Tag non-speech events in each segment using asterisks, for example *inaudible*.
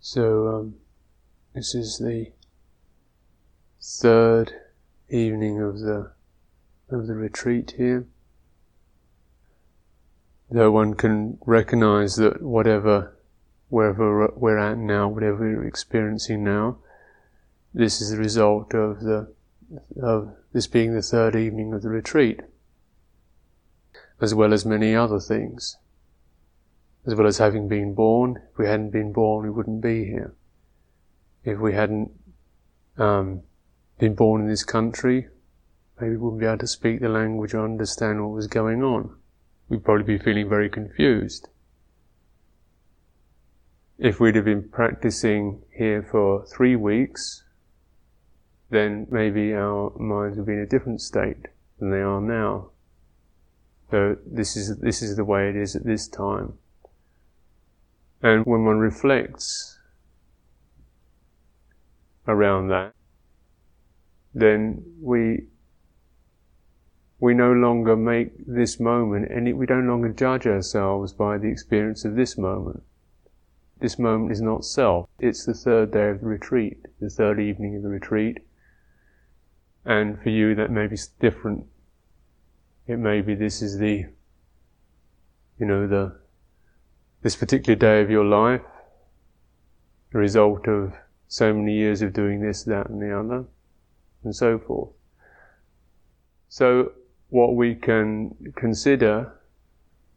So, um, this is the third evening of the of the retreat here. Though one can recognize that whatever, wherever we're at now, whatever we're experiencing now, this is the result of the of this being the third evening of the retreat, as well as many other things as well as having been born. If we hadn't been born, we wouldn't be here. If we hadn't um, been born in this country, maybe we wouldn't be able to speak the language or understand what was going on. We'd probably be feeling very confused. If we'd have been practicing here for three weeks, then maybe our minds would be in a different state than they are now. So this is this is the way it is at this time. And when one reflects around that, then we we no longer make this moment and we no longer judge ourselves by the experience of this moment. This moment is not self. It's the third day of the retreat, the third evening of the retreat. And for you, that may be different. It may be this is the, you know, the this particular day of your life, the result of so many years of doing this, that, and the other, and so forth. So, what we can consider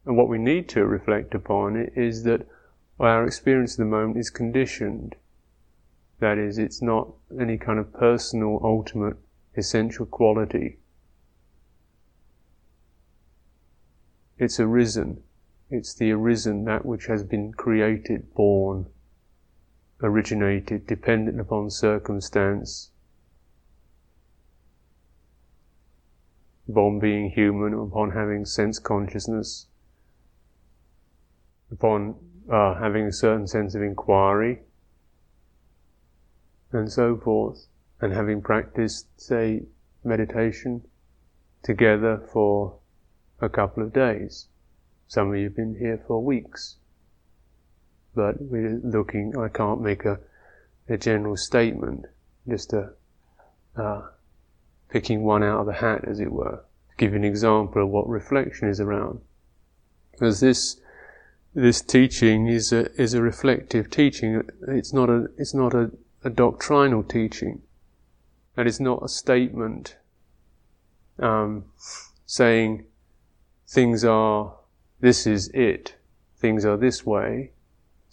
and what we need to reflect upon is that our experience of the moment is conditioned. That is, it's not any kind of personal, ultimate, essential quality. It's arisen it's the arisen, that which has been created, born, originated, dependent upon circumstance, upon being human, upon having sense consciousness, upon uh, having a certain sense of inquiry, and so forth, and having practiced, say, meditation together for a couple of days. Some of you have been here for weeks. But we're looking, I can't make a, a general statement, just a, uh, picking one out of the hat, as it were, to give you an example of what reflection is around. Because this, this teaching is a, is a reflective teaching. It's not a, it's not a, a doctrinal teaching. And it's not a statement, um, saying things are this is it, things are this way,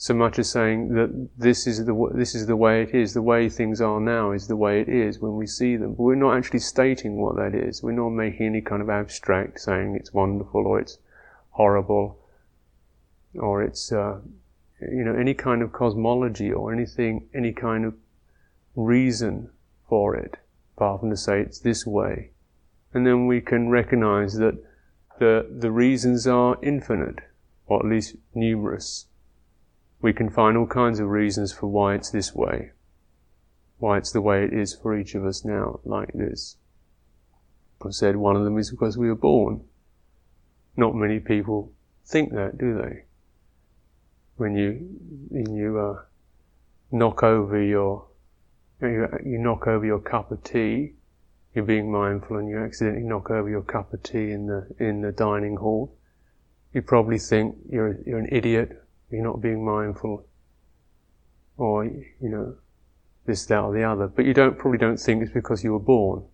so much as saying that this is the this is the way it is. The way things are now is the way it is when we see them. But we're not actually stating what that is. We're not making any kind of abstract saying it's wonderful or it's horrible or it's uh, you know any kind of cosmology or anything, any kind of reason for it, apart from to say it's this way. And then we can recognize that the, the reasons are infinite, or at least numerous. We can find all kinds of reasons for why it's this way, why it's the way it is for each of us now, like this. I said one of them is because we were born. Not many people think that, do they? When you, when you uh, knock over your, you, you knock over your cup of tea, you're being mindful and you accidentally knock over your cup of tea in the in the dining hall, you probably think you're you're an idiot. You're not being mindful, or you know, this, that, or the other. But you don't probably don't think it's because you were born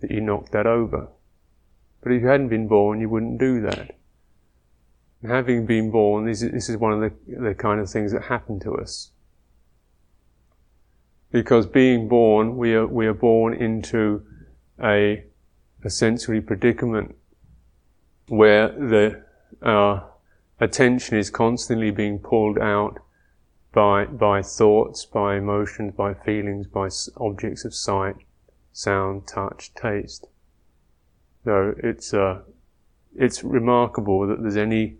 that you knocked that over. But if you hadn't been born, you wouldn't do that. And having been born, this is, this is one of the, the kind of things that happen to us because being born, we are, we are born into a, a sensory predicament where the uh, attention is constantly being pulled out by, by thoughts, by emotions, by feelings, by objects of sight, sound, touch, taste. So it's, uh, it's remarkable that there's any,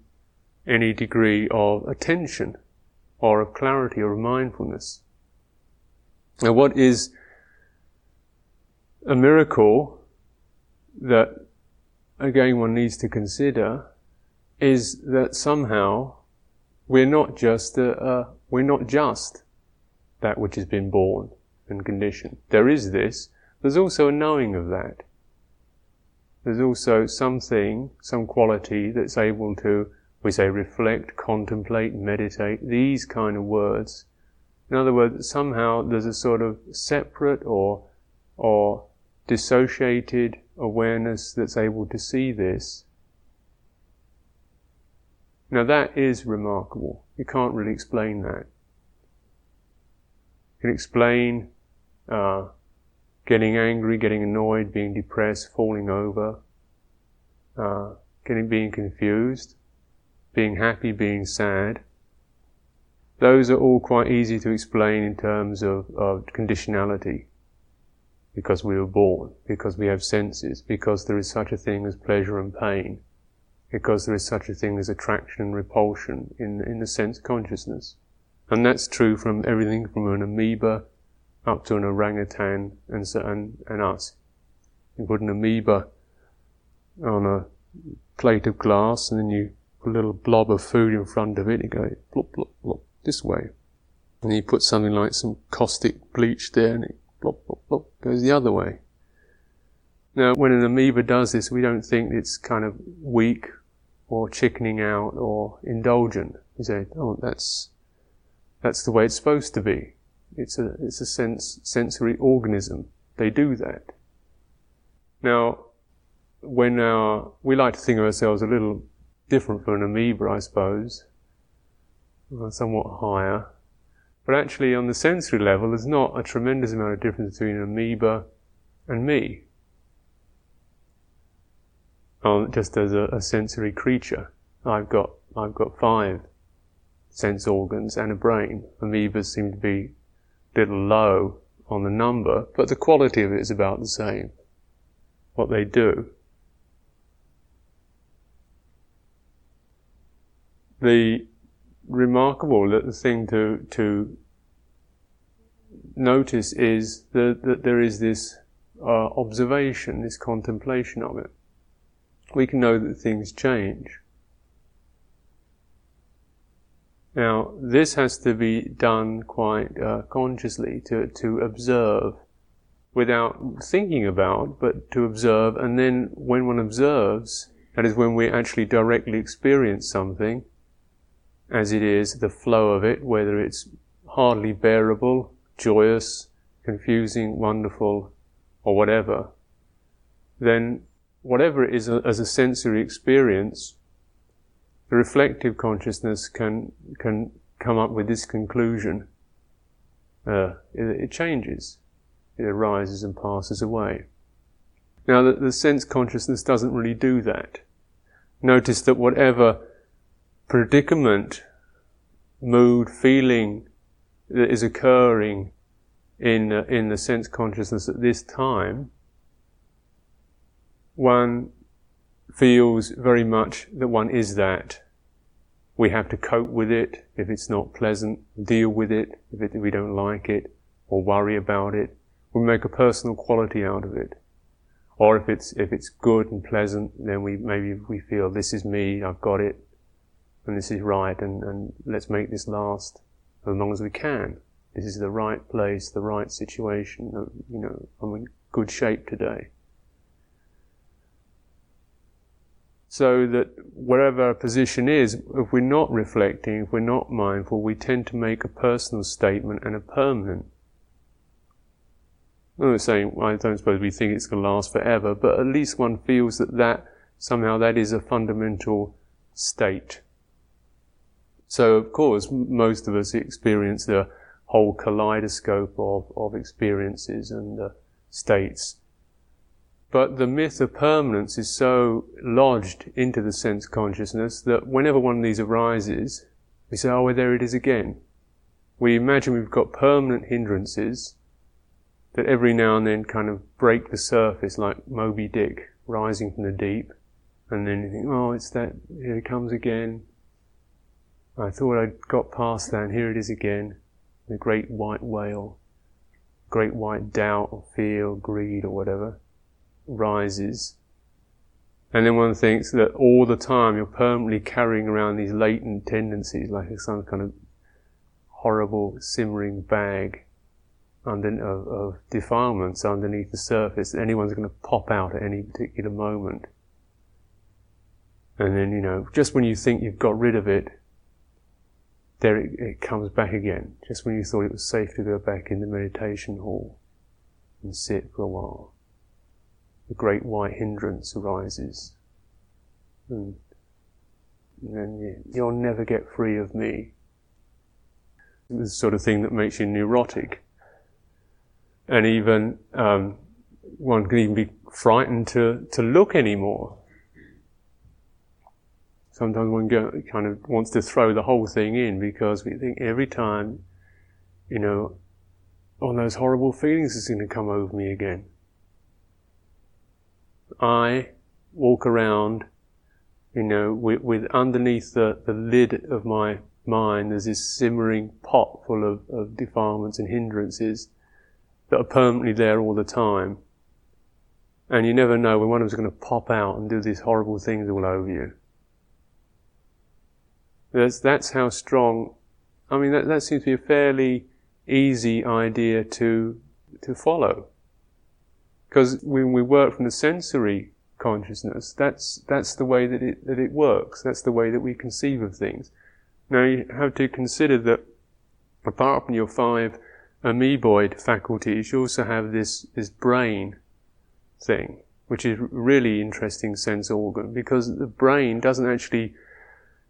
any degree of attention or of clarity or of mindfulness now, what is a miracle that, again, one needs to consider is that somehow we're not just uh, we're not just that which has been born and conditioned. There is this. There's also a knowing of that. There's also something, some quality that's able to, we say, reflect, contemplate, meditate. These kind of words. In other words, somehow there's a sort of separate or or dissociated awareness that's able to see this now that is remarkable. You can't really explain that. You can explain uh, getting angry, getting annoyed, being depressed, falling over, uh, getting being confused, being happy, being sad. Those are all quite easy to explain in terms of, of conditionality. Because we were born, because we have senses, because there is such a thing as pleasure and pain because there is such a thing as attraction and repulsion in, in the sense consciousness. And that's true from everything from an amoeba up to an orangutan and, and, and us. You put an amoeba on a plate of glass and then you put a little blob of food in front of it, you go blop, blop, blop, this way. And you put something like some caustic bleach there and it blop, blop, blop, goes the other way. Now, when an amoeba does this, we don't think it's kind of weak or chickening out or indulgent. You say, oh, that's, that's the way it's supposed to be. It's a, it's a sense, sensory organism. They do that. Now, when our, we like to think of ourselves a little different from an amoeba, I suppose, somewhat higher. But actually, on the sensory level, there's not a tremendous amount of difference between an amoeba and me just as a, a sensory creature. I've got I've got five sense organs and a brain. Amoebas seem to be a little low on the number, but the quality of it is about the same. What they do. The remarkable that the thing to to notice is that, that there is this uh, observation, this contemplation of it we can know that things change. Now, this has to be done quite uh, consciously to, to observe without thinking about, but to observe. And then when one observes, that is when we actually directly experience something as it is, the flow of it, whether it's hardly bearable, joyous, confusing, wonderful, or whatever, then whatever it is as a sensory experience, the reflective consciousness can can come up with this conclusion. Uh, it, it, changes, it arises and passes away. Now, the, the sense consciousness doesn't really do that. Notice that whatever predicament, mood, feeling that is occurring in uh, in the sense consciousness at this time one feels very much that one is that. We have to cope with it if it's not pleasant, deal with it if it, we don't like it, or worry about it. We make a personal quality out of it. Or if it's, if it's good and pleasant, then we, maybe we feel this is me, I've got it, and this is right, and, and let's make this last as long as we can. This is the right place, the right situation, uh, you know, I'm in good shape today. So that wherever our position is, if we're not reflecting, if we're not mindful, we tend to make a personal statement and a permanent. I'm not saying, I don't suppose we think it's going to last forever, but at least one feels that that, somehow that is a fundamental state. So of course, most of us experience the whole kaleidoscope of, of experiences and uh, states but the myth of permanence is so lodged into the sense consciousness that whenever one of these arises, we say, oh, well, there it is again. We imagine we've got permanent hindrances that every now and then kind of break the surface like Moby Dick rising from the deep. And then you think, oh, it's that, here it comes again. I thought I'd got past that and here it is again. The great white whale, great white doubt or fear or greed or whatever rises. And then one thinks that all the time you're permanently carrying around these latent tendencies, like some kind of horrible simmering bag of, of defilements underneath the surface. That anyone's going to pop out at any particular moment. And then, you know, just when you think you've got rid of it, there it, it comes back again. Just when you thought it was safe to go back in the meditation hall and sit for a while the great white hindrance arises. And then you'll never get free of me. The sort of thing that makes you neurotic. And even, um, one can even be frightened to, to look anymore. Sometimes one kind of wants to throw the whole thing in because we think every time, you know, oh, those horrible feelings is going to come over me again. I walk around, you know, with, with underneath the, the lid of my mind, there's this simmering pot full of, of defilements and hindrances that are permanently there all the time. And you never know when one of them's going to pop out and do these horrible things all over you. That's, that's how strong, I mean, that, that seems to be a fairly easy idea to, to follow. Because when we work from the sensory consciousness, that's, that's the way that it, that it works. That's the way that we conceive of things. Now you have to consider that apart from your five amoeboid faculties, you also have this, this brain thing, which is really interesting sense organ because the brain doesn't actually,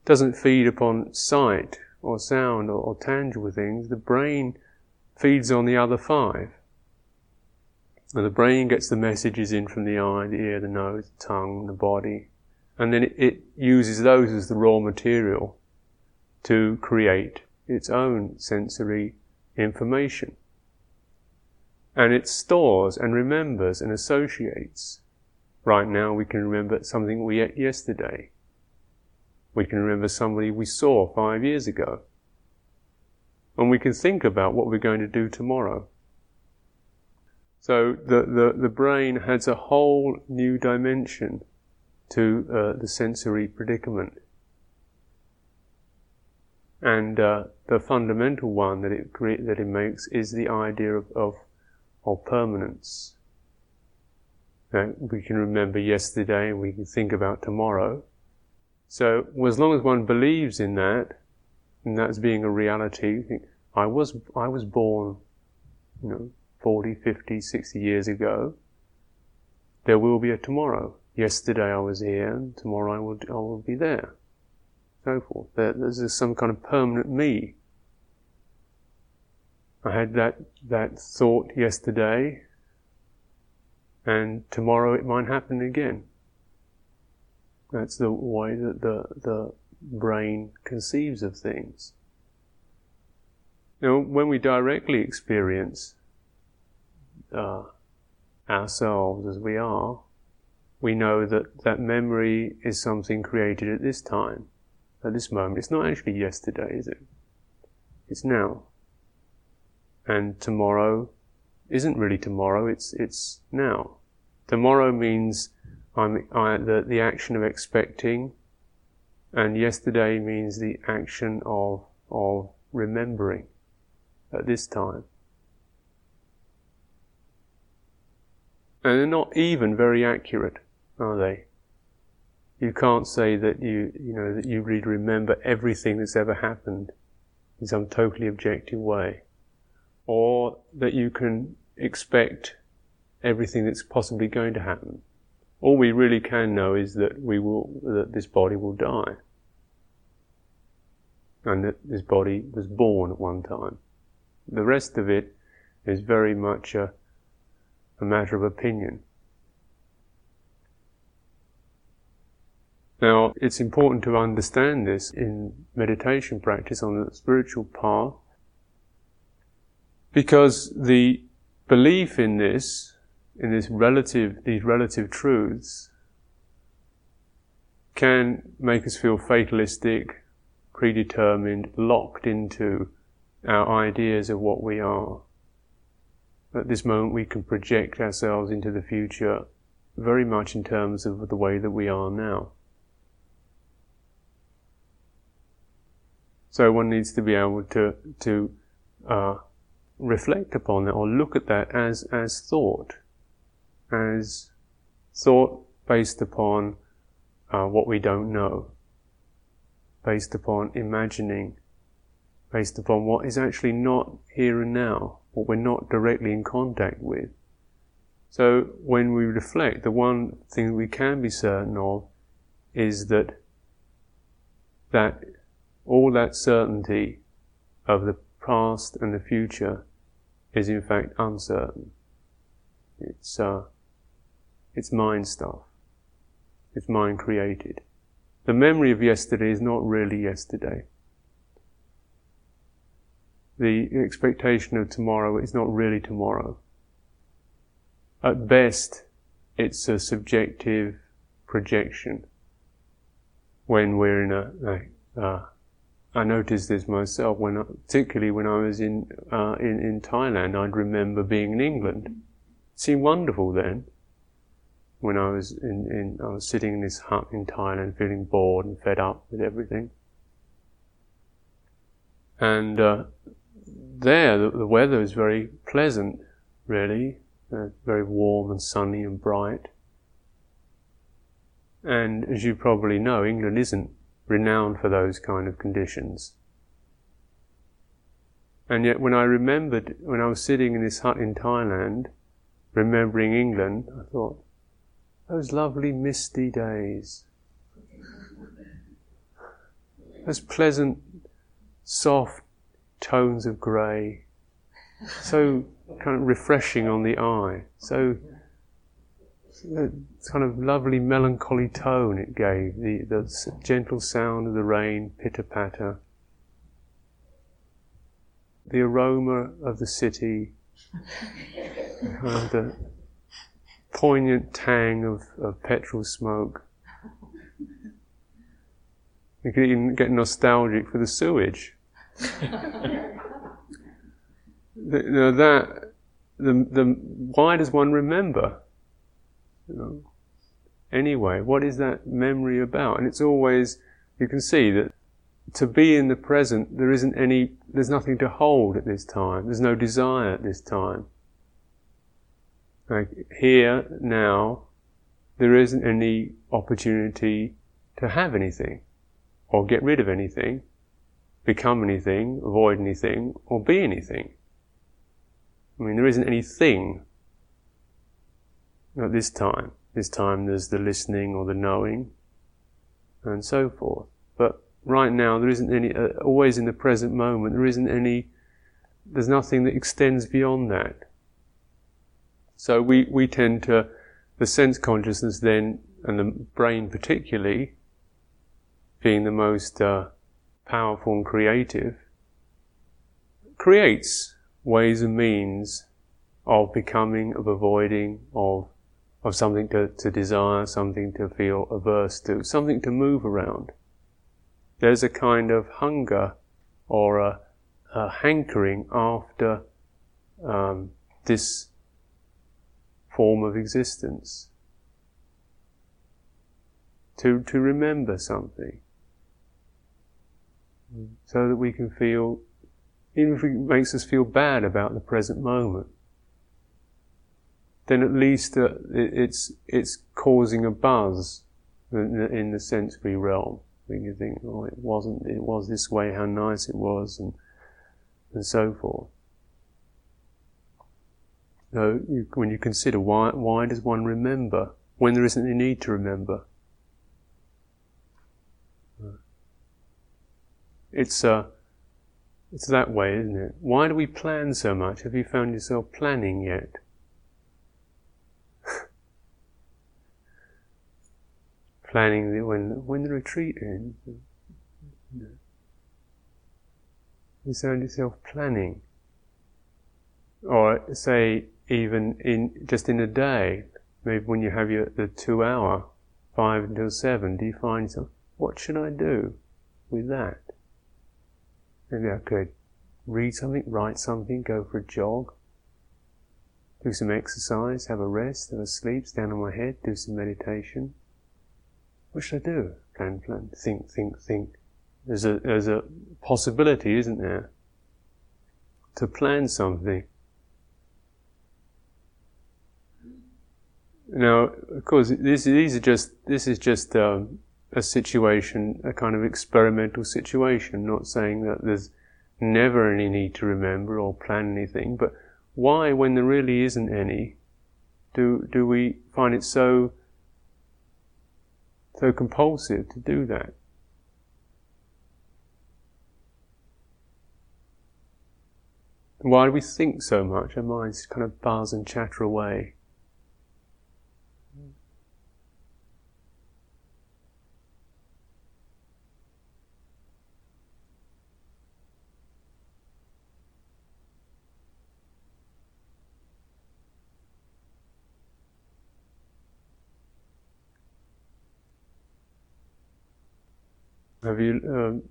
doesn't feed upon sight or sound or, or tangible things. The brain feeds on the other five. And the brain gets the messages in from the eye, the ear, the nose, the tongue, the body. And then it, it uses those as the raw material to create its own sensory information. And it stores and remembers and associates. Right now we can remember something we ate yesterday. We can remember somebody we saw five years ago. And we can think about what we're going to do tomorrow. So the, the, the brain has a whole new dimension to uh, the sensory predicament. And uh, the fundamental one that it cre- that it makes is the idea of, of, of permanence. That we can remember yesterday and we can think about tomorrow. So as long as one believes in that, and that's being a reality, I was I was born, you know, 40, 50, 60 years ago, there will be a tomorrow. Yesterday I was here, and tomorrow I will, I will be there. So forth. There, there's some kind of permanent me. I had that, that thought yesterday, and tomorrow it might happen again. That's the way that the, the brain conceives of things. Now, when we directly experience uh, ourselves as we are, we know that that memory is something created at this time, at this moment. It's not actually yesterday, is it? It's now. And tomorrow isn't really tomorrow, it's, it's now. Tomorrow means I, uh, the, the action of expecting, and yesterday means the action of, of remembering at this time. And they're not even very accurate, are they? You can't say that you, you know, that you really remember everything that's ever happened in some totally objective way. Or that you can expect everything that's possibly going to happen. All we really can know is that we will, that this body will die. And that this body was born at one time. The rest of it is very much a, a matter of opinion. Now, it's important to understand this in meditation practice on the spiritual path because the belief in this, in this relative, these relative truths, can make us feel fatalistic, predetermined, locked into our ideas of what we are. At this moment, we can project ourselves into the future very much in terms of the way that we are now. So one needs to be able to to uh, reflect upon that or look at that as as thought, as thought based upon uh, what we don't know, based upon imagining, based upon what is actually not here and now, what we're not directly in contact with. So when we reflect, the one thing we can be certain of is that that all that certainty of the past and the future is in fact uncertain. It's uh, it's mind stuff. It's mind created. The memory of yesterday is not really yesterday. The expectation of tomorrow is not really tomorrow. At best, it's a subjective projection when we're in a, uh, I noticed this myself when, I, particularly when I was in, uh, in in Thailand. I'd remember being in England. It seemed wonderful then when I was in, in I was sitting in this hut in Thailand, feeling bored and fed up with everything. And uh, there, the, the, weather was very pleasant, really, uh, very warm and sunny and bright. And as you probably know, England isn't renowned for those kind of conditions. And yet, when I remembered, when I was sitting in this hut in Thailand, remembering England, I thought, those lovely misty days. Those pleasant, soft tones of grey. So kind of refreshing on the eye. So uh, kind of lovely melancholy tone it gave, the, the gentle sound of the rain, pitter patter, the aroma of the city, *laughs* and the poignant tang of, of petrol smoke. You can even get nostalgic for the sewage. *laughs* the, you know, that the, the why does one remember? You know, anyway, what is that memory about? And it's always you can see that to be in the present, there isn't any, there's nothing to hold at this time. There's no desire at this time. Like here, now, there isn't any opportunity to have anything, or get rid of anything, become anything, avoid anything, or be anything. I mean, there isn't anything at this time. This time there's the listening or the knowing, and so forth. But right now, there isn't any, uh, always in the present moment, there isn't any, there's nothing that extends beyond that. So we, we tend to, the sense consciousness then, and the brain particularly, being the most uh, powerful and creative, creates ways and means of becoming, of avoiding, of of something to, to desire, something to feel averse to, something to move around. There's a kind of hunger or a, a hankering after um, this form of existence. To, to remember something. So that we can feel, even if it makes us feel bad about the present moment, then at least uh, it's, it's causing a buzz in the, in the sensory realm. We can think, oh, it wasn't, it was this way, how nice it was, and, and so forth. So you, when you consider why, why does one remember when there isn't a need to remember? It's uh, it's that way, isn't it? Why do we plan so much? Have you found yourself planning yet? *laughs* planning the, when when the retreat ends. You found yourself planning, or say even in just in a day, maybe when you have your the two hour, five until seven, do you find yourself, what should I do with that? Maybe I could read something, write something, go for a jog, do some exercise, have a rest, have a sleep, stand on my head, do some meditation. What should I do? Plan, plan, think, think, think. There's a, there's a possibility, isn't there, to plan something. Now, of course, this, these are just, this is just a situation, a kind of experimental situation, not saying that there's never any need to remember or plan anything, but why, when there really isn't any, do, do we find it so, so compulsive to do that? Why do we think so much? Our minds kind of buzz and chatter away. Have you um,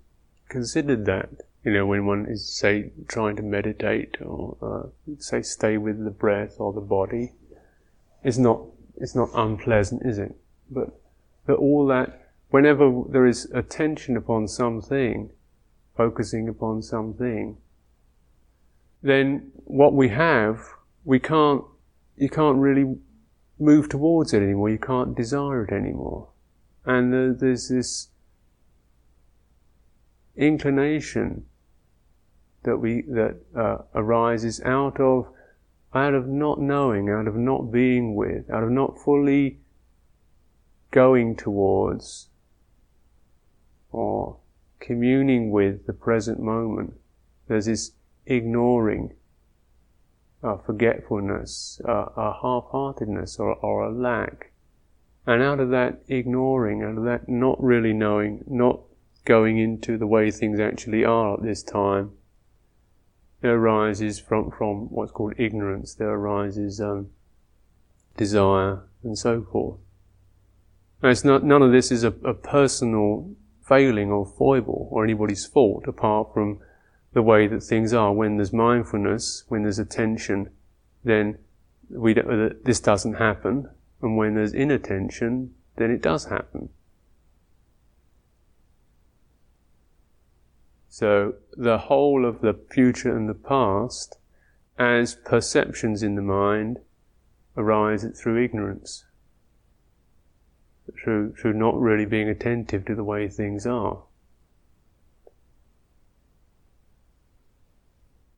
considered that? You know, when one is, say, trying to meditate or, uh, say, stay with the breath or the body, it's not, it's not unpleasant, is it? But, but all that, whenever there is attention upon something, focusing upon something, then what we have, we can't, you can't really move towards it anymore. You can't desire it anymore. And there's this inclination that we that uh, arises out of out of not knowing, out of not being with, out of not fully going towards or communing with the present moment. There's this ignoring, uh, forgetfulness, uh, a half-heartedness, or, or a lack. And out of that ignoring, out of that not really knowing, not going into the way things actually are at this time, there arises from, from what's called ignorance, there arises um, desire and so forth. Now, it's not, none of this is a, a personal failing or foible or anybody's fault apart from the way that things are. When there's mindfulness, when there's attention, then we this doesn't happen. And when there's inattention, then it does happen. So the whole of the future and the past, as perceptions in the mind, arise through ignorance, through, through not really being attentive to the way things are.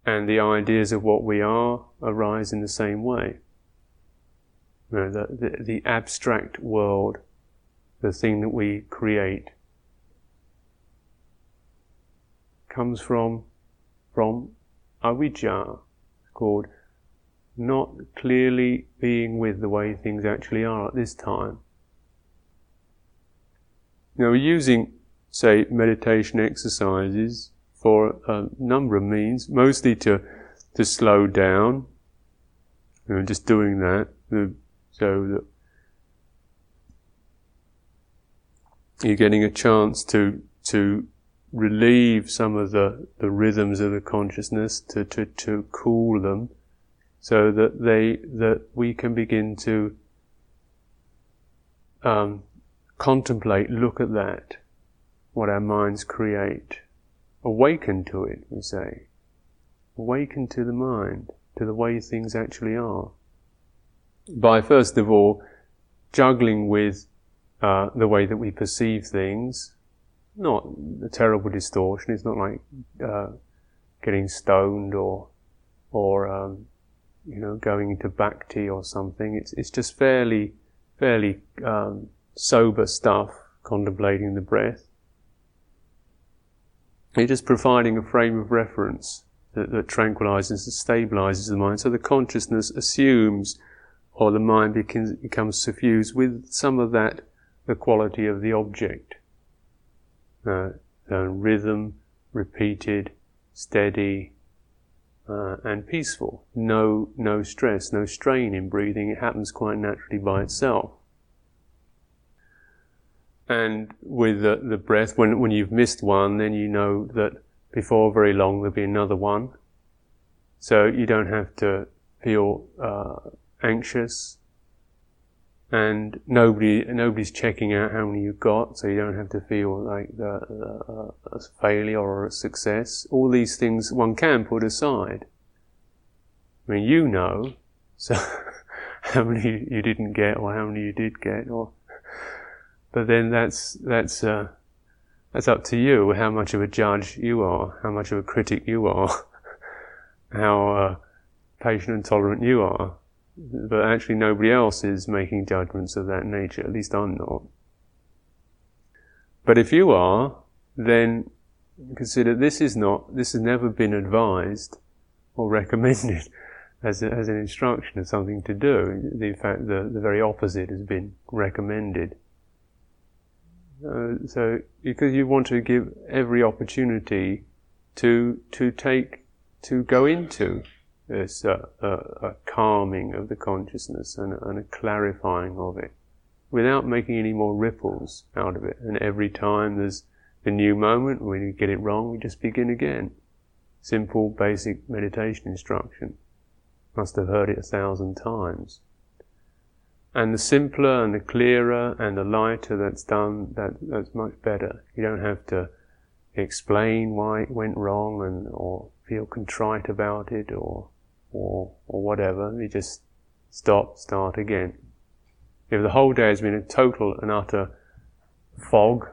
And the ideas of what we are arise in the same way. You know, the, the, the abstract world, the thing that we create, comes from from avijja, called not clearly being with the way things actually are at this time. Now we're using, say, meditation exercises for a number of means, mostly to to slow down. You know, just doing that, so that you're getting a chance to to relieve some of the, the rhythms of the consciousness, to, to, to cool them, so that they that we can begin to um, contemplate, look at that, what our minds create, awaken to it. We say, awaken to the mind, to the way things actually are. By first of all juggling with uh, the way that we perceive things, not a terrible distortion. It's not like uh, getting stoned or or um, you know going into bhakti or something. It's it's just fairly fairly um, sober stuff, contemplating the breath. It's just providing a frame of reference that, that tranquilizes and stabilizes the mind. So the consciousness assumes, or the mind becomes, becomes suffused with some of that, the quality of the object uh, rhythm, repeated, steady, uh, and peaceful. No, no stress, no strain in breathing. It happens quite naturally by itself. And with the, the breath, when, when you've missed one, then you know that before very long there'll be another one. So you don't have to feel uh, anxious, and nobody nobody's checking out how many you've got, so you don't have to feel like the, uh, a failure or a success. All these things one can put aside. I mean, you know, so *laughs* how many you didn't get or how many you did get, or but then that's that's uh, that's up to you how much of a judge you are, how much of a critic you are, *laughs* how uh, patient and tolerant you are but actually nobody else is making judgments of that nature, at least I'm not. But if you are, then consider this is not, this has never been advised or *laughs* recommended as, a, as an instruction of something to do. In fact, the, the very opposite has been recommended. Uh, so, because you want to give every opportunity to, to take, to go into a, a, a calming of the consciousness and, and a clarifying of it without making any more ripples out of it. And every time there's a new moment, when you get it wrong, we just begin again. Simple, basic meditation instruction. Must have heard it a thousand times. And the simpler and the clearer and the lighter that's done, that, that's much better. You don't have to explain why it went wrong and, or feel contrite about it or or, or whatever, you just stop, start again. If the whole day has been a total and utter fog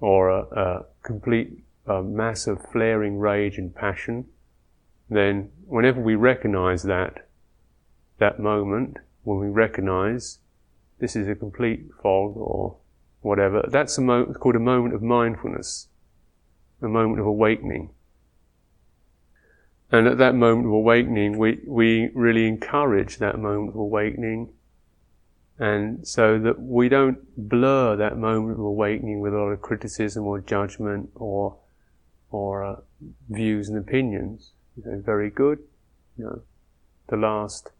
or a, a complete a mass of flaring rage and passion, then whenever we recognize that, that moment, when we recognize this is a complete fog or whatever, that's mo- called a moment of mindfulness, a moment of awakening. And at that moment of awakening, we, we really encourage that moment of awakening. And so that we don't blur that moment of awakening with a lot of criticism or judgment or, or uh, views and opinions. You know, very good. You know, the last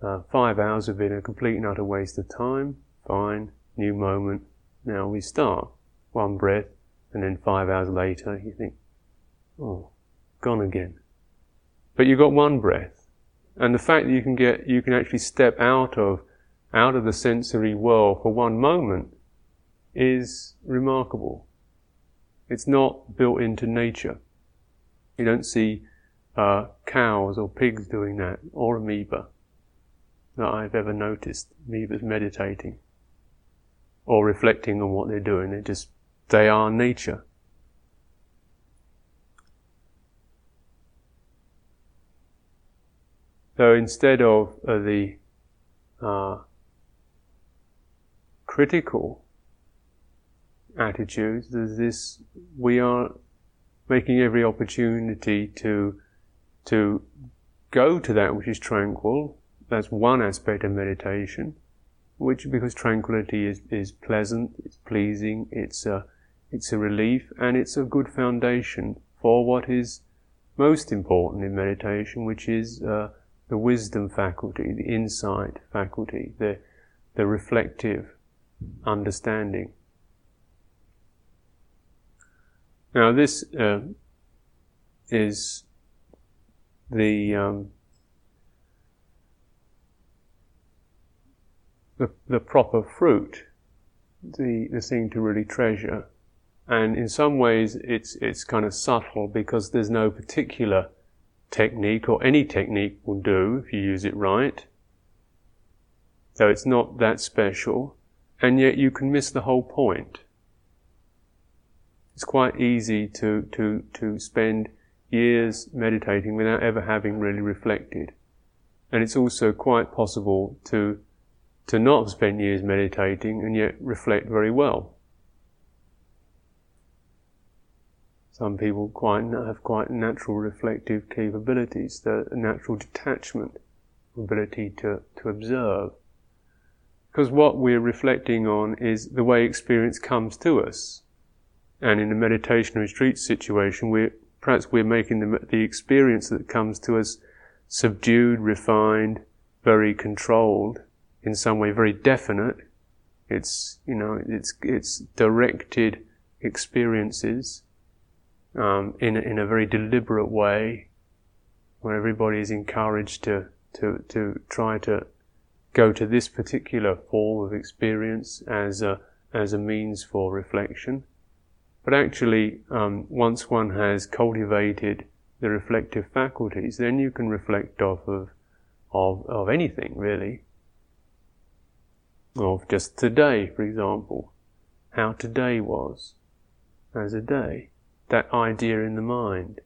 uh, five hours have been a complete and utter waste of time. Fine. New moment. Now we start. One breath. And then five hours later, you think, oh, gone again. But you've got one breath. And the fact that you can get, you can actually step out of, out of the sensory world for one moment is remarkable. It's not built into nature. You don't see uh, cows or pigs doing that, or amoeba that I've ever noticed. Amoebas meditating or reflecting on what they're doing. They just, they are nature. So instead of uh, the uh, critical attitudes, there's this, we are making every opportunity to, to go to that which is tranquil. That's one aspect of meditation, which because tranquility is, is pleasant, it's pleasing, it's a, it's a relief, and it's a good foundation for what is most important in meditation, which is uh, the wisdom faculty, the insight faculty, the, the reflective understanding. Now, this uh, is the, um, the the proper fruit, the the thing to really treasure, and in some ways it's it's kind of subtle because there's no particular technique or any technique will do if you use it right. So it's not that special, and yet you can miss the whole point. It's quite easy to, to, to spend years meditating without ever having really reflected. And it's also quite possible to, to not spend years meditating and yet reflect very well. Some people quite have quite natural reflective capabilities, the natural detachment, ability to, to observe. Because what we're reflecting on is the way experience comes to us. And in a meditation retreat situation, we're, perhaps we're making the, the experience that comes to us subdued, refined, very controlled, in some way very definite. It's, you know, it's, it's directed experiences um, in, in a very deliberate way, where everybody is encouraged to, to, to try to go to this particular form of experience as a, as a means for reflection. But actually, um, once one has cultivated the reflective faculties, then you can reflect off of, of, of anything really. Of just today, for example, how today was as a day, that idea in the mind.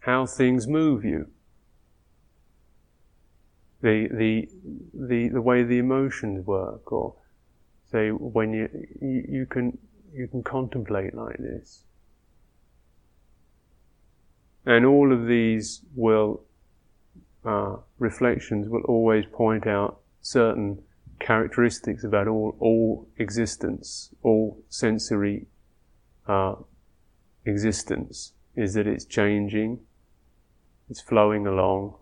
How things move you. The, the, the, the way the emotions work, or say when you, you, you can you can contemplate like this. And all of these will, uh, reflections will always point out certain characteristics about all, all existence, all sensory uh, existence, is that it's changing, it's flowing along,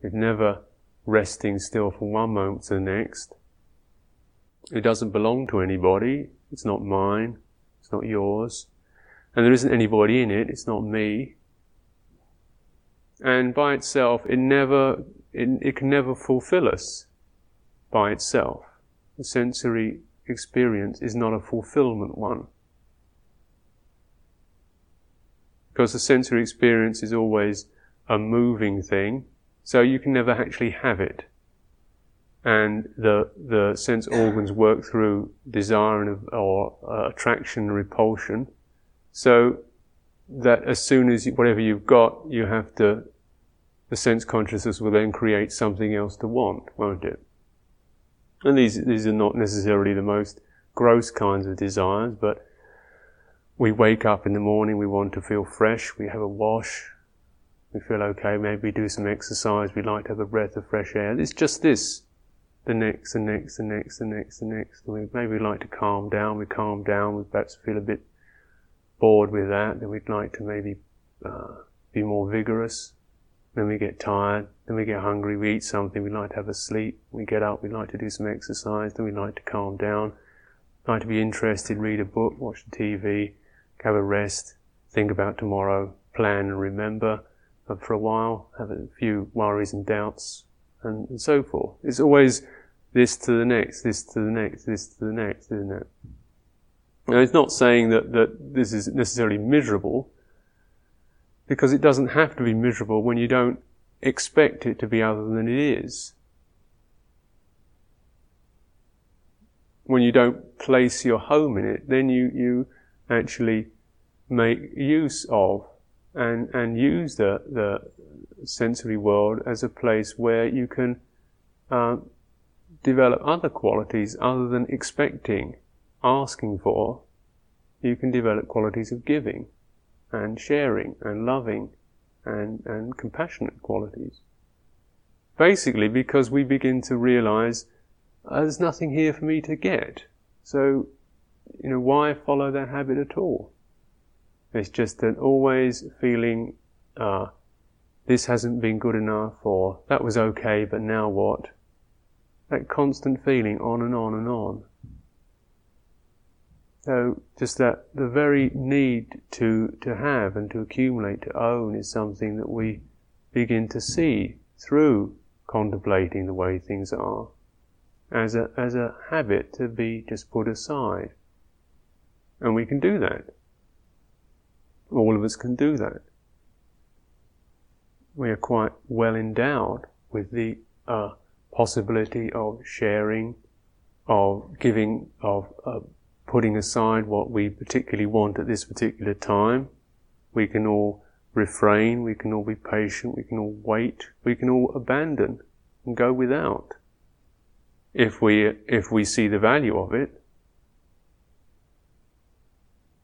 it's never resting still from one moment to the next. It doesn't belong to anybody, it's not mine. It's not yours. And there isn't anybody in it. It's not me. And by itself, it never, it, it can never fulfill us by itself. The sensory experience is not a fulfillment one. Because the sensory experience is always a moving thing, so you can never actually have it and the the sense organs work through desire and or uh, attraction and repulsion. So that as soon as you, whatever you've got, you have to the sense consciousness will then create something else to want, won't it? And these these are not necessarily the most gross kinds of desires, but we wake up in the morning, we want to feel fresh, we have a wash, we feel okay, maybe do some exercise, we like to have a breath of fresh air. It's just this the next, the next, the next, the next, the next. We maybe like to calm down. We calm down. We perhaps feel a bit bored with that. Then we'd like to maybe uh, be more vigorous. Then we get tired. Then we get hungry. We eat something. We like to have a sleep. We get up. We like to do some exercise. Then we like to calm down. Like to be interested. Read a book. Watch the TV. Have a rest. Think about tomorrow. Plan and remember. for a while, have a few worries and doubts and, and so forth. It's always this to the next, this to the next, this to the next, isn't it? Now, it's not saying that, that this is necessarily miserable, because it doesn't have to be miserable when you don't expect it to be other than it is. When you don't place your home in it, then you, you actually make use of and, and use the, the, sensory world as a place where you can uh, develop other qualities other than expecting, asking for. You can develop qualities of giving and sharing and loving and, and compassionate qualities. Basically, because we begin to realize uh, there's nothing here for me to get. So, you know, why follow that habit at all? It's just an always feeling uh, this hasn't been good enough, or that was okay, but now what? That constant feeling on and on and on. So just that the very need to, to have and to accumulate, to own is something that we begin to see through contemplating the way things are as a, as a habit to be just put aside. And we can do that. All of us can do that we are quite well endowed with the uh, possibility of sharing, of giving, of uh, putting aside what we particularly want at this particular time. We can all refrain, we can all be patient, we can all wait, we can all abandon and go without. If we, if we see the value of it,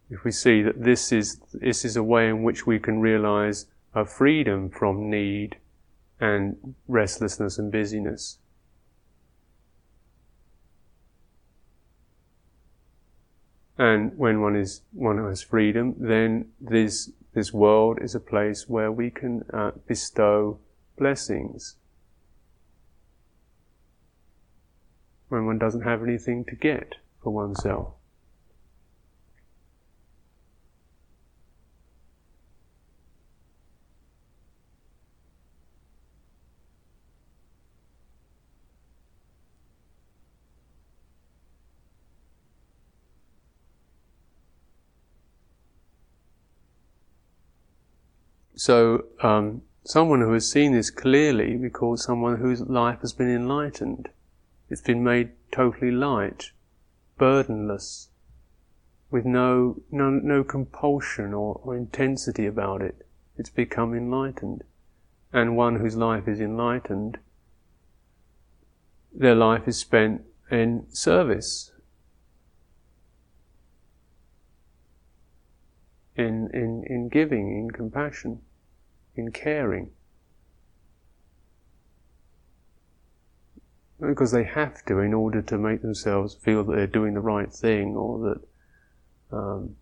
if we see that this is, this is a way in which we can realize a freedom from need and restlessness and busyness. And when one is one has freedom, then this this world is a place where we can uh, bestow blessings. When one doesn't have anything to get for oneself. So, um, someone who has seen this clearly, we call someone whose life has been enlightened. It's been made totally light, burdenless, with no, no, no compulsion or, or intensity about it. It's become enlightened. And one whose life is enlightened, their life is spent in service, in, in, in giving, in compassion, in caring. Because they have to in order to make themselves feel that they're doing the right thing or that um,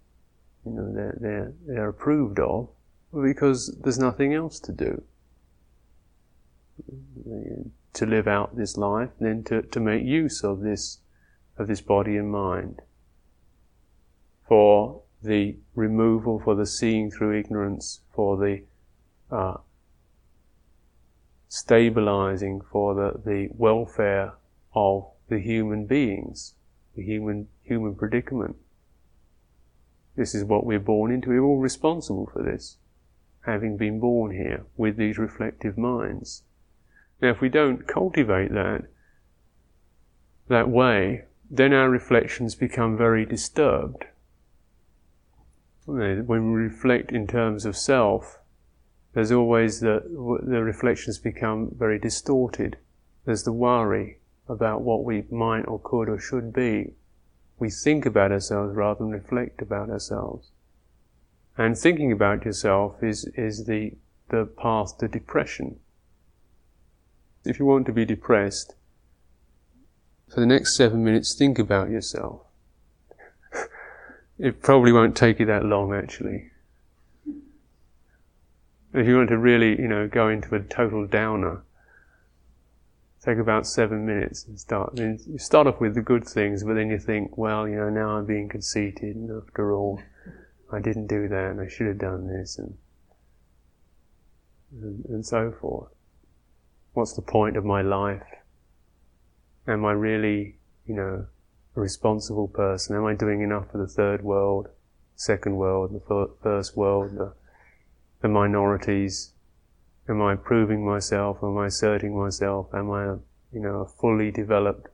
you know they're, they're, they're approved of, because there's nothing else to do. To live out this life, then to, to make use of this of this body and mind for the removal, for the seeing through ignorance, for the uh, stabilizing, for the, the welfare of the human beings, the human human predicament. This is what we're born into. We're all responsible for this, having been born here with these reflective minds. Now, if we don't cultivate that that way, then our reflections become very disturbed when we reflect in terms of self, there's always the, the reflections become very distorted. There's the worry about what we might or could or should be. We think about ourselves rather than reflect about ourselves. And thinking about yourself is, is the, the path to depression. If you want to be depressed, for the next seven minutes, think about yourself. *laughs* It probably won't take you that long, actually. If you want to really, you know, go into a total downer, take about seven minutes and start. I mean, you start off with the good things, but then you think, well, you know, now I'm being conceited, and after all, I didn't do that, and I should have done this, and and, and so forth. What's the point of my life? Am I really, you know, a responsible person? Am I doing enough for the third world, second world, the first world, the, the minorities? Am I proving myself? Am I asserting myself? Am I, a, you know, a fully developed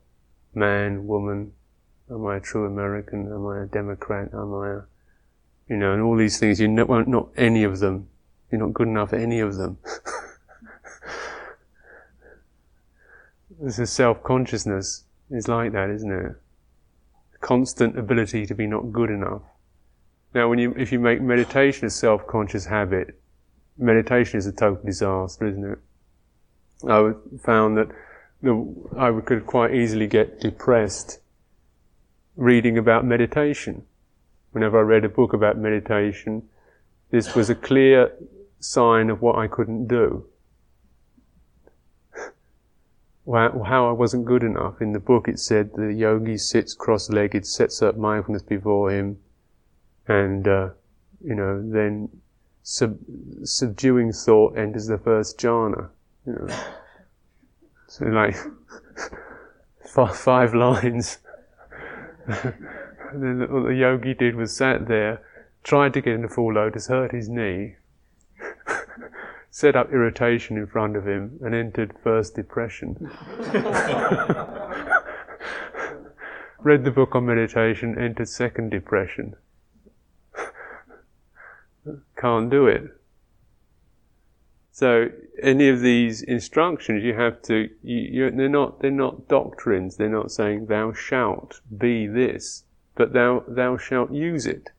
man, woman? Am I a true American? Am I a Democrat? Am I a, you know, and all these things, you know, not, not any of them. You're not good enough for any of them. *laughs* this is self-consciousness is like that, isn't it? constant ability to be not good enough. Now, when you, if you make meditation a self-conscious habit, meditation is a total disaster, isn't it? I found that the, I could quite easily get depressed reading about meditation. Whenever I read a book about meditation, this was a clear sign of what I couldn't do *laughs* how I wasn't good enough. In the book, it said the yogi sits cross-legged, sets up mindfulness before him, and uh, you know, then sub- subduing thought enters the first jhana. You know, so like *laughs* five, five lines. *laughs* then what the yogi did was sat there, tried to get into full lotus, hurt his knee *laughs* set up irritation in front of him and entered first depression. Read the book on meditation, entered second depression. Can't do it. So any of these instructions, you have to. You, they're not. They're not doctrines. They're not saying thou shalt be this, but thou thou shalt use it.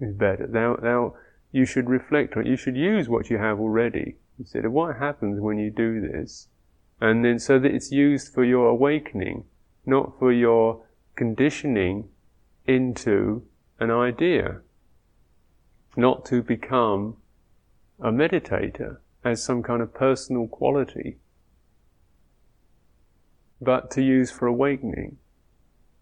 Is better. Thou thou you should reflect on it. You should use what you have already. Instead of what happens when you do this. And then so that it's used for your awakening, not for your conditioning into an idea. Not to become a meditator as some kind of personal quality, but to use for awakening.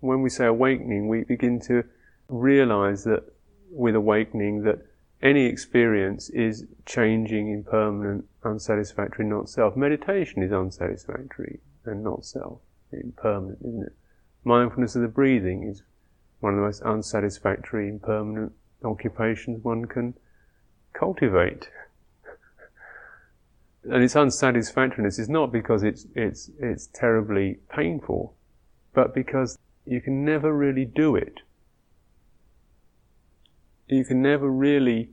When we say awakening, we begin to realize that with awakening that any experience is changing, impermanent, unsatisfactory, not self. Meditation is unsatisfactory and not self, impermanent, isn't it? Mindfulness of the breathing is one of the most unsatisfactory, impermanent occupations one can cultivate. and its unsatisfactoriness is not because it's, it's, it's terribly painful, but because you can never really do it. You can never really,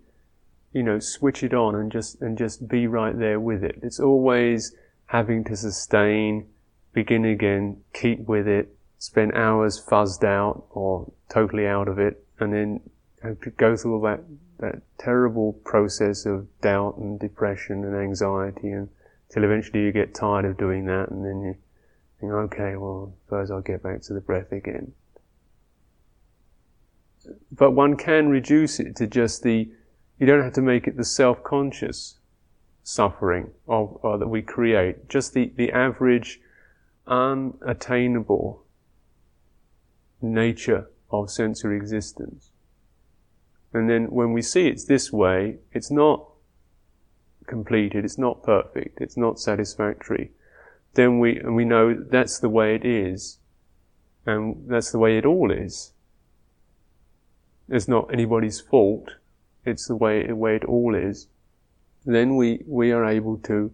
you know, switch it on and just, and just be right there with it. It's always having to sustain, begin again, keep with it, spend hours fuzzed out or totally out of it, and then go through all that, that terrible process of doubt and depression and anxiety and eventually you get tired of doing that and then you think, okay, well, suppose I'll get back to the breath again. But one can reduce it to just the, you don't have to make it the self-conscious suffering of, uh, that we create, just the, the average unattainable nature of sensory existence. And then when we see it's this way, it's not completed, it's not perfect, it's not satisfactory, then we, and we know that's the way it is, and that's the way it all is. It's not anybody's fault, it's the way, the way it all is. Then we, we are able to,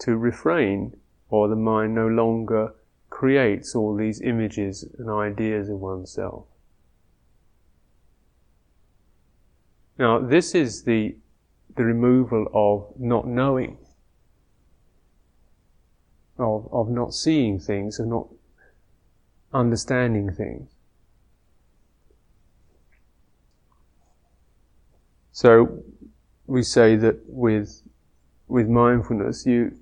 to refrain, or the mind no longer creates all these images and ideas of oneself. Now, this is the, the removal of not knowing, of, of not seeing things, of not understanding things. So, we say that with, with mindfulness, you,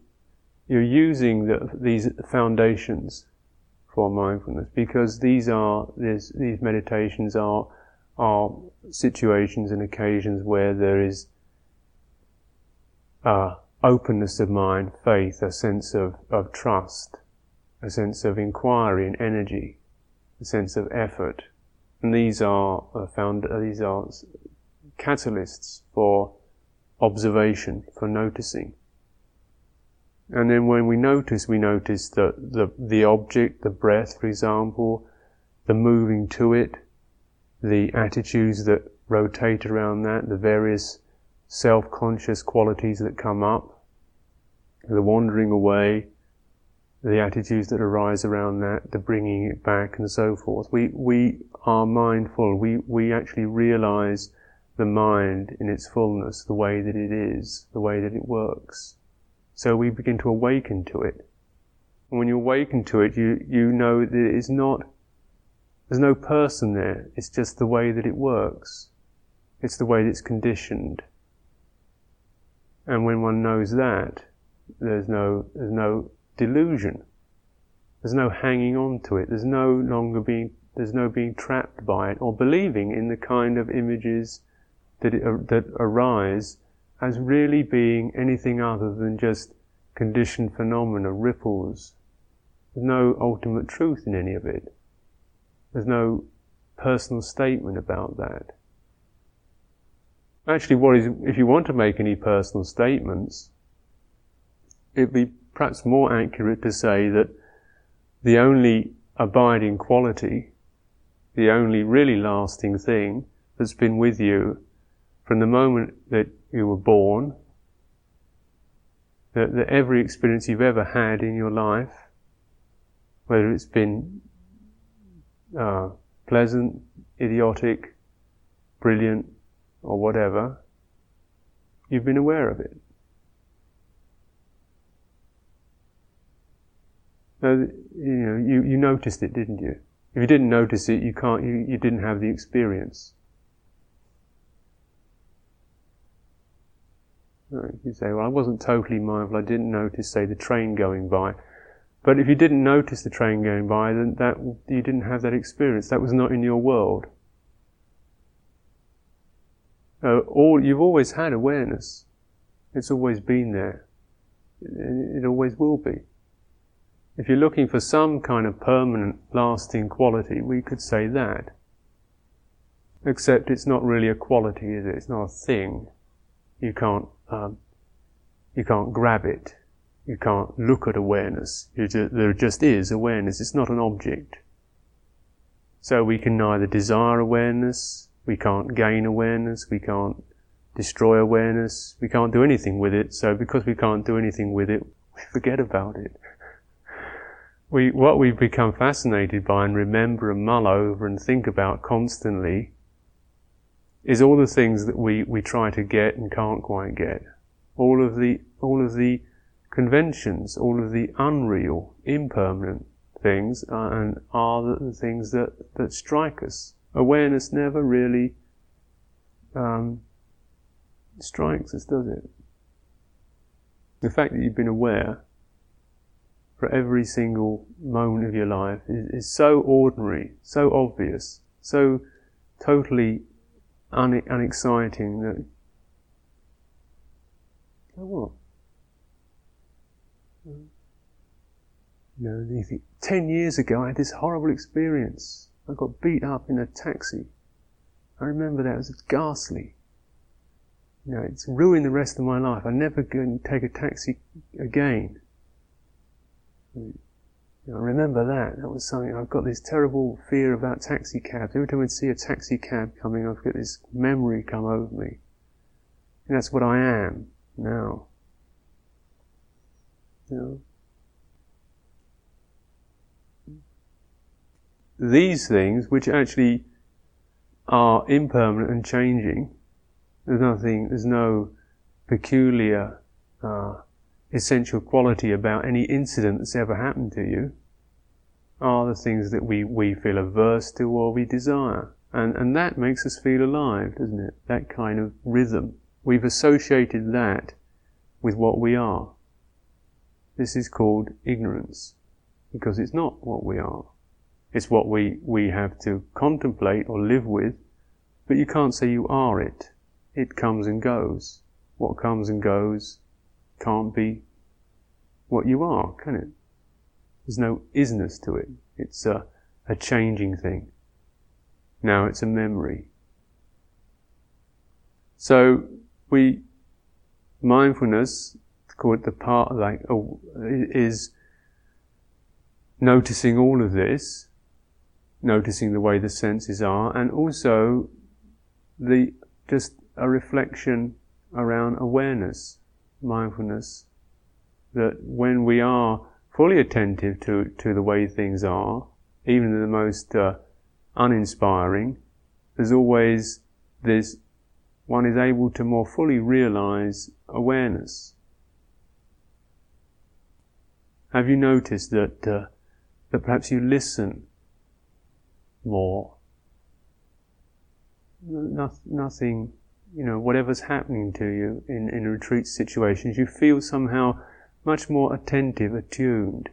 you're using the, these foundations for mindfulness because these are, these meditations are are situations and occasions where there is uh, openness of mind, faith, a sense of, of trust, a sense of inquiry and energy, a sense of effort. And these are uh, found, uh, these are catalysts for observation, for noticing. And then when we notice, we notice that the, the object, the breath, for example, the moving to it, the attitudes that rotate around that, the various self-conscious qualities that come up, the wandering away, the attitudes that arise around that, the bringing it back and so forth. We, we are mindful. We, we actually realize the mind in its fullness, the way that it is, the way that it works. So we begin to awaken to it. And when you awaken to it, you, you know that it is not there's no person there. It's just the way that it works. It's the way that it's conditioned. And when one knows that, there's no, there's no delusion. There's no hanging on to it. There's no longer being, there's no being trapped by it or believing in the kind of images that, it, uh, that arise as really being anything other than just conditioned phenomena, ripples. There's no ultimate truth in any of it. There's no personal statement about that. Actually, what is, if you want to make any personal statements, it'd be perhaps more accurate to say that the only abiding quality, the only really lasting thing that's been with you from the moment that you were born, that, that every experience you've ever had in your life, whether it's been uh, pleasant, idiotic, brilliant, or whatever, you've been aware of it. Now, you know, you, you noticed it, didn't you? If you didn't notice it, you can't, you, you didn't have the experience. You say, well, I wasn't totally mindful, I didn't notice, say, the train going by. But if you didn't notice the train going by, then that you didn't have that experience. That was not in your world. Uh, all you've always had awareness. It's always been there. It, it always will be. If you're looking for some kind of permanent, lasting quality, we could say that. Except it's not really a quality, is it? It's not a thing. You can't, um, you can't grab it. You can't look at awareness. Just, there just is awareness. It's not an object. So we can neither desire awareness, we can't gain awareness, we can't destroy awareness. We can't do anything with it. So because we can't do anything with it, we forget about it. We, what we become fascinated by and remember and mull over and think about constantly is all the things that we, we try to get and can't quite get. All of the, all of the conventions, all of the unreal, impermanent things are, and are the, things that, that strike us. Awareness never really um, strikes us, does it? The fact that you've been aware for every single moment of your life is, is so ordinary, so obvious, so totally un- unexciting that. What? Know, you think, ten years ago I had this horrible experience. I got beat up in a taxi. I remember that, it was ghastly. You know, it's ruined the rest of my life. I never go take a taxi again. You know, I remember that. That was something, I've got this terrible fear about taxi cabs. Every time I see a taxi cab coming, I've got this memory come over me. And that's what I am now. You know? These things, which actually are impermanent and changing, there's nothing, there's no peculiar uh, essential quality about any incident that's ever happened to you, are the things that we, we feel averse to or we desire. And, and that makes us feel alive, doesn't it? That kind of rhythm. We've associated that with what we are. This is called ignorance, because it's not what we are. It's what we, we have to contemplate or live with, but you can't say you are it. It comes and goes. What comes and goes can't be what you are, can it? There's no isness to it. It's a, a changing thing. Now it's a memory. So we, mindfulness called the part like oh, is noticing all of this, noticing the way the senses are, and also the just a reflection around awareness, mindfulness, that when we are fully attentive to, to the way things are, even the most uh, uninspiring, there's always this one is able to more fully realize awareness. Have you noticed that uh, that perhaps you listen more? No, nothing, you know, whatever's happening to you in, in retreat situations, you feel somehow much more attentive, attuned.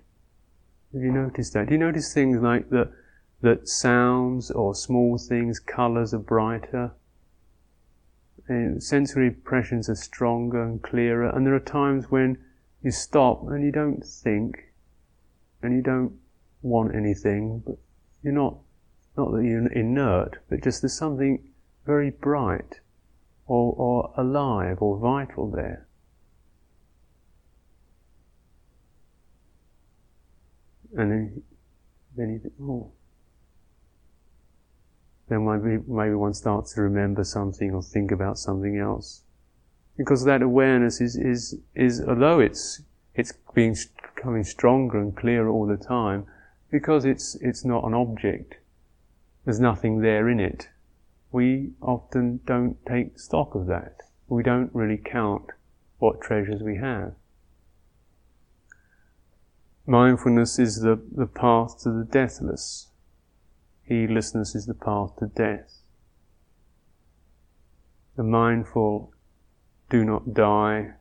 Have you noticed that? Do you notice things like that, that sounds or small things, colours are brighter, and sensory impressions are stronger and clearer, and there are times when you stop and you don't think and you don't want anything, but you're not, not that you're inert, but just there's something very bright or, or alive or vital there. And then, then you think, oh. Then maybe, maybe one starts to remember something or think about something else because that awareness is, is, is although it's, it's being, becoming stronger and clearer all the time, because it's, it's not an object. There's nothing there in it. We often don't take stock of that. We don't really count what treasures we have. Mindfulness is the, the path to the deathless. Heedlessness is the path to death. The mindful do not die,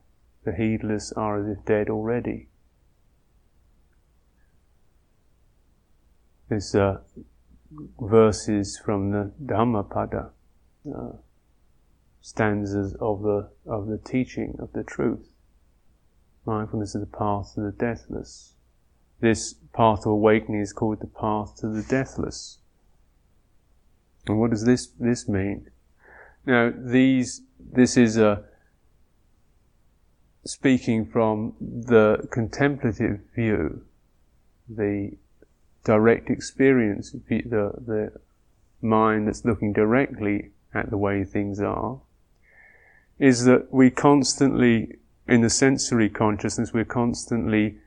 the heedless are as if dead already. There's uh, verses from the Dhammapada, uh, stanzas of the of the teaching of the truth. Mindfulness is the path to the deathless. This path of awakening is called the path to the deathless. And what does this this mean? Now, these this is a speaking from the contemplative view, the direct experience, the, the mind that's looking directly at the way things are, is that we constantly, in the sensory consciousness, we're constantly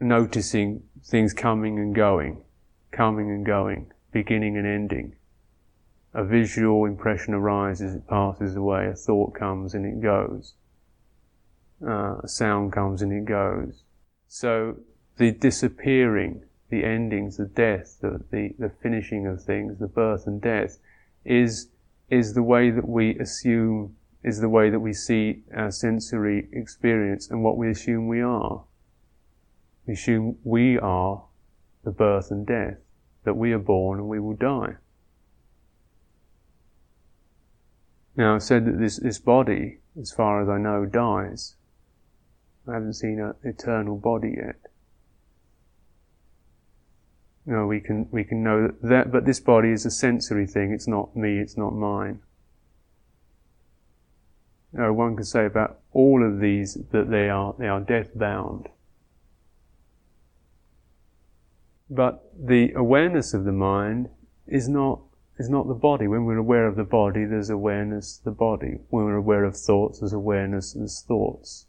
noticing things coming and going, coming and going, beginning and ending. A visual impression arises, it passes away, a thought comes and it goes. Uh, a sound comes and it goes. So the disappearing, the endings, the death, the, the, the finishing of things, the birth and death, is, is the way that we assume, is the way that we see our sensory experience and what we assume we are. We assume we are the birth and death, that we are born and we will die. Now, I've said that this, this body, as far as I know, dies. I haven't seen an eternal body yet. No, we can we can know that, that, but this body is a sensory thing. It's not me. It's not mine. No, one can say about all of these that they are they are death bound. But the awareness of the mind is not is not the body. When we're aware of the body, there's awareness of the body. When we're aware of thoughts, there's awareness, there's thoughts.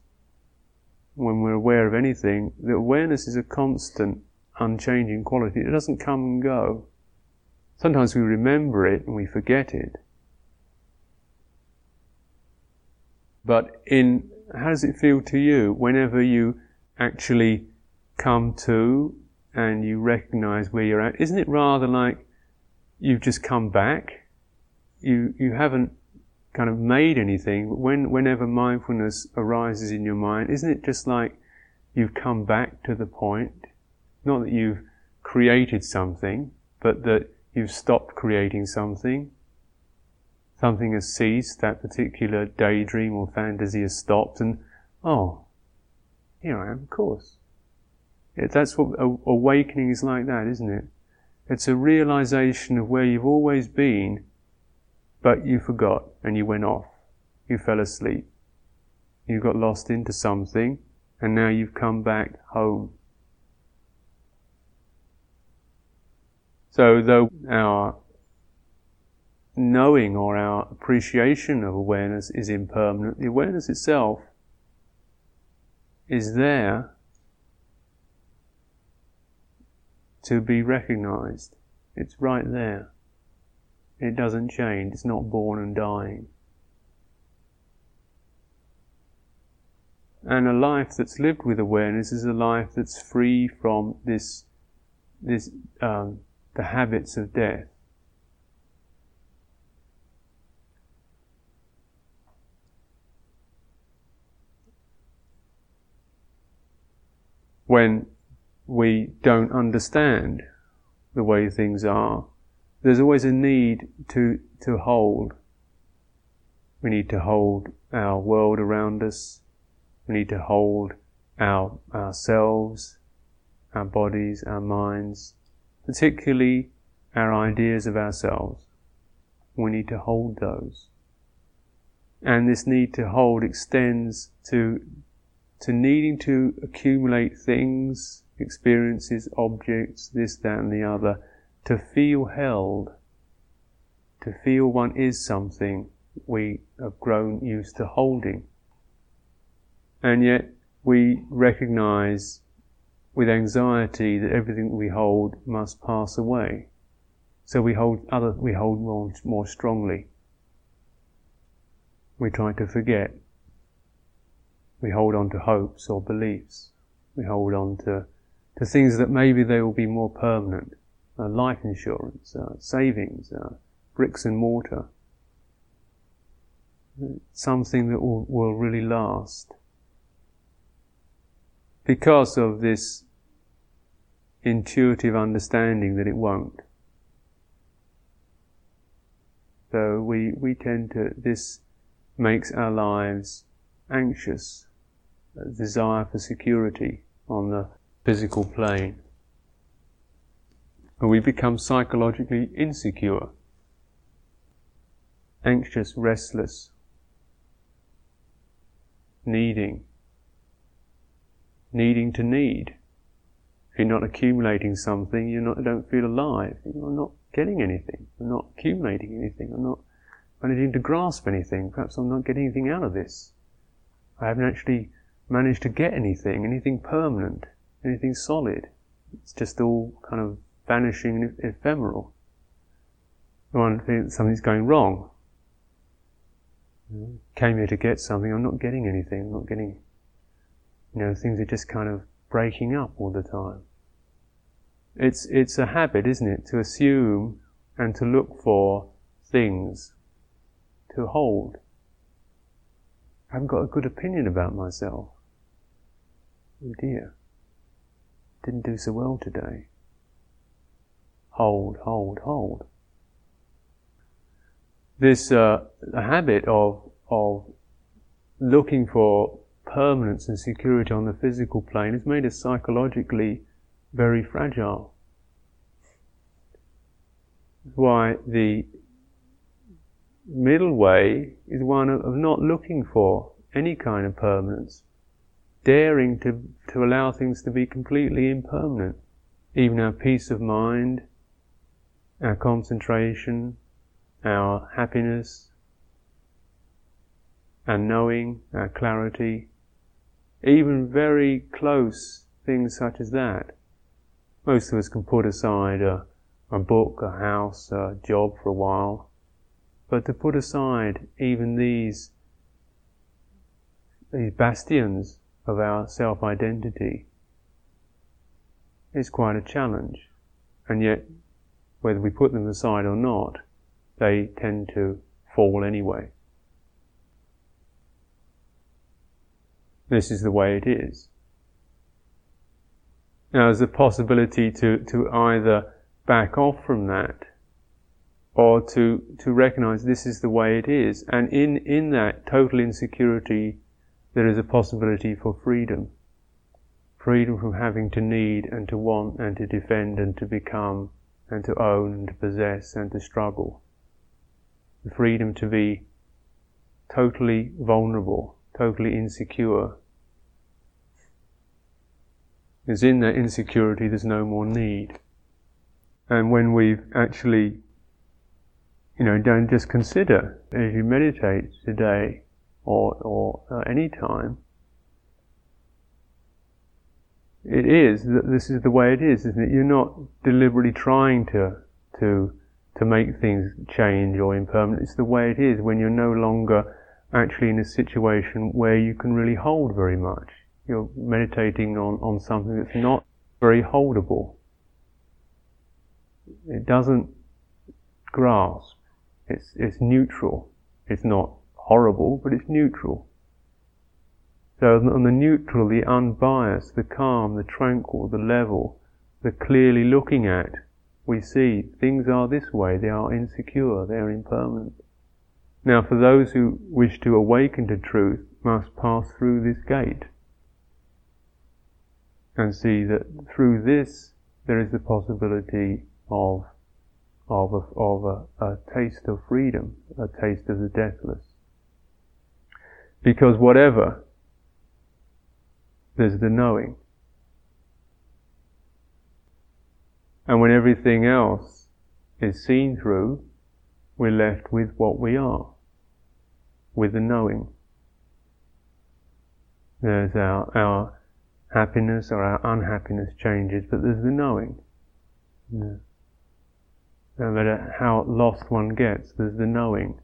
When we're aware of anything, the awareness is a constant, unchanging quality. It doesn't come and go. Sometimes we remember it and we forget it. But in, how does it feel to you whenever you actually come to and you recognize where you're at? Isn't it rather like you've just come back. You, you haven't kind of made anything, but when, whenever mindfulness arises in your mind, isn't it just like you've come back to the point? Not that you've created something, but that you've stopped creating something. Something has ceased, that particular daydream or fantasy has stopped, and oh, here I am, of course. That's what awakening is like that, isn't it? It's a realization of where you've always been, but you forgot and you went off. You fell asleep. You got lost into something and now you've come back home. So though our knowing or our appreciation of awareness is impermanent, the awareness itself is there to be recognized. It's right there. It doesn't change. It's not born and dying. And a life that's lived with awareness is a life that's free from this, this, um, the habits of death. When we don't understand the way things are, there's always a need to, to hold. We need to hold our world around us. We need to hold our, ourselves, our bodies, our minds, particularly our ideas of ourselves. We need to hold those. And this need to hold extends to, to needing to accumulate things, experiences, objects, this, that, and the other, to feel held, to feel one is something we have grown used to holding. And yet we recognize with anxiety that everything we hold must pass away. So we hold other, we hold more, more strongly. We try to forget. We hold on to hopes or beliefs. We hold on to to things that maybe they will be more permanent. Uh, life insurance, uh, savings, uh, bricks and mortar. Something that will, will really last. Because of this intuitive understanding that it won't. So we, we tend to, this makes our lives anxious, desire for security on the physical plane. And we become psychologically insecure, anxious, restless, needing, needing to need. You're not accumulating something, you don't feel alive. You're not getting anything. I'm not accumulating anything. I'm not managing to grasp anything. Perhaps I'm not getting anything out of this. I haven't actually managed to get anything, anything permanent, anything solid. It's just all kind of vanishing and ephemeral. One thinks something's going wrong. Mm. Came here to get something, I'm not getting anything, I'm not getting, you know, things are just kind of breaking up all the time. It's, it's a habit, isn't it, to assume and to look for things to hold. I haven't got a good opinion about myself. Oh dear. Didn't do so well today. Hold, hold, hold. This uh, habit of, of looking for permanence and security on the physical plane has made us psychologically very fragile. Why the middle way is one of, of not looking for any kind of permanence, daring to, to allow things to be completely impermanent. Even our peace of mind, our concentration, our happiness, our knowing, our clarity, even very close things such as that. Most of us can put aside a, a book, a house, a job for a while, but to put aside even these, these bastions of our self-identity is quite a challenge. And yet, whether we put them aside or not, they tend to fall anyway. This is the way it is. Now, there's a possibility to, to either back off from that or to, to recognize this is the way it is. And in, in that total insecurity, there is a possibility for freedom. Freedom from having to need and to want and to defend and to become and to own and to possess and to struggle. The freedom to be totally vulnerable, totally insecure. Because in that insecurity there's no more need. And when we've actually you know, don't just consider as you meditate today or, or uh, any time. It is that this is the way it is, isn't it? You're not deliberately trying to to to make things change or impermanent. It's the way it is when you're no longer actually in a situation where you can really hold very much. You're meditating on, on something that's not very holdable. It doesn't grasp. It's, it's neutral. It's not horrible, but it's neutral. So on the neutral, the unbiased, the calm, the tranquil, the level, the clearly looking at, we see things are this way, they are insecure, they are impermanent. Now for those who wish to awaken to truth must pass through this gate and see that through this there is the possibility of of a, of a, a taste of freedom, a taste of the deathless. Because whatever, there's the knowing. And when everything else is seen through, we're left with what we are, with the knowing. There's our, our happiness or our unhappiness changes, but there's the knowing. Yeah no matter how lost one gets, there's the knowing.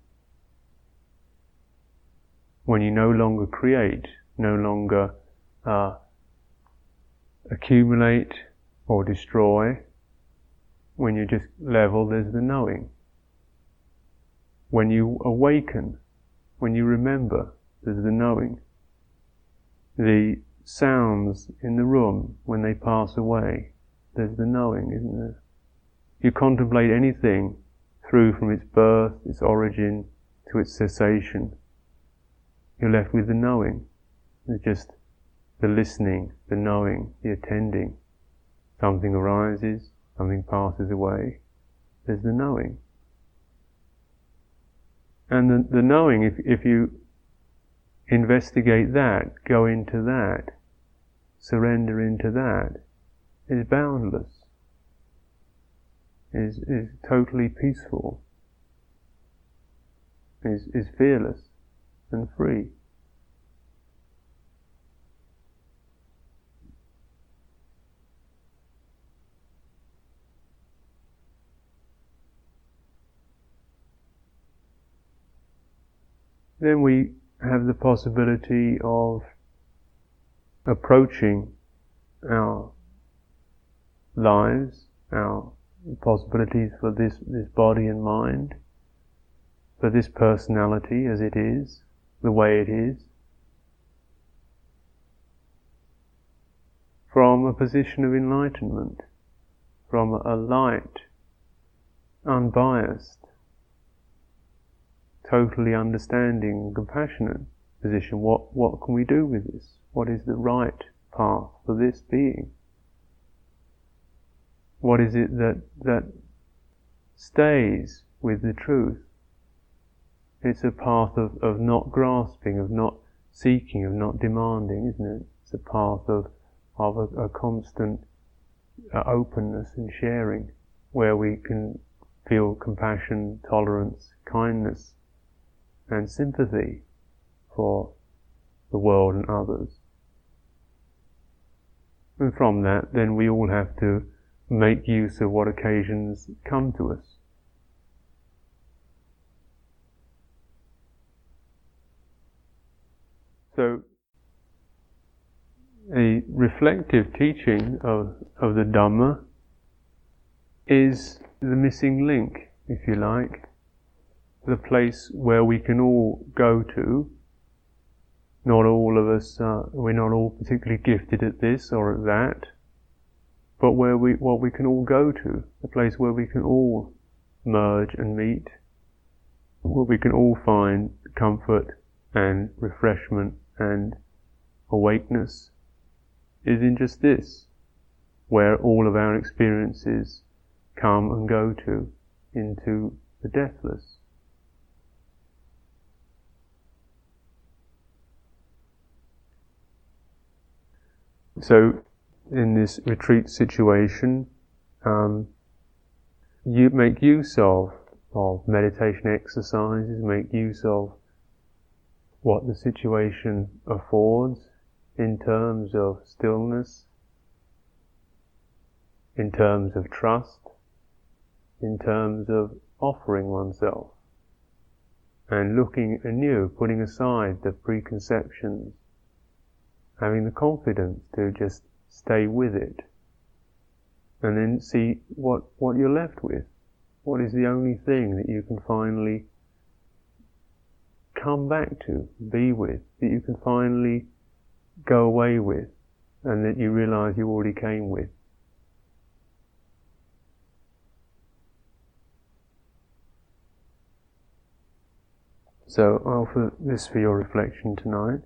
When you no longer create, no longer uh, accumulate or destroy, when you just level, there's the knowing. When you awaken, when you remember, there's the knowing. The sounds in the room, when they pass away, there's the knowing, isn't there? you contemplate anything through from its birth, its origin, to its cessation, you're left with the knowing. It's just the listening, the knowing, the attending. Something arises, something passes away. There's the knowing. And the, the knowing, if, if you investigate that, go into that, surrender into that, is boundless is, is totally peaceful. is, is fearless and free. Then we have the possibility of approaching our lives, our possibilities for this, this body and mind, for this personality as it is, the way it is, from a position of enlightenment, from a light, unbiased, totally understanding, and compassionate position. What, what can we do with this? What is the right path for this being? What is it that, that stays with the truth? It's a path of, of not grasping, of not seeking, of not demanding, isn't it? It's a path of, of a, a constant uh, openness and sharing where we can feel compassion, tolerance, kindness, and sympathy for the world and others. And from that, then we all have to make use of what occasions come to us. So, a reflective teaching of, of the Dhamma is the missing link, if you like, the place where we can all go to. Not all of us, uh, we're not all particularly gifted at this or at that, but where we, what we can all go to, a place where we can all merge and meet, where we can all find comfort and refreshment and awakeness, is in just this, where all of our experiences come and go to, into the deathless. So, in this retreat situation, um, you make use of of meditation exercises, make use of what the situation affords in terms of stillness, in terms of trust, in terms of offering oneself and looking anew, putting aside the preconceptions having the confidence to just stay with it and then see what, what you're left with. What is the only thing that you can finally come back to, be with, that you can finally go away with, and that you realize you already came with. So I offer this for your reflection tonight.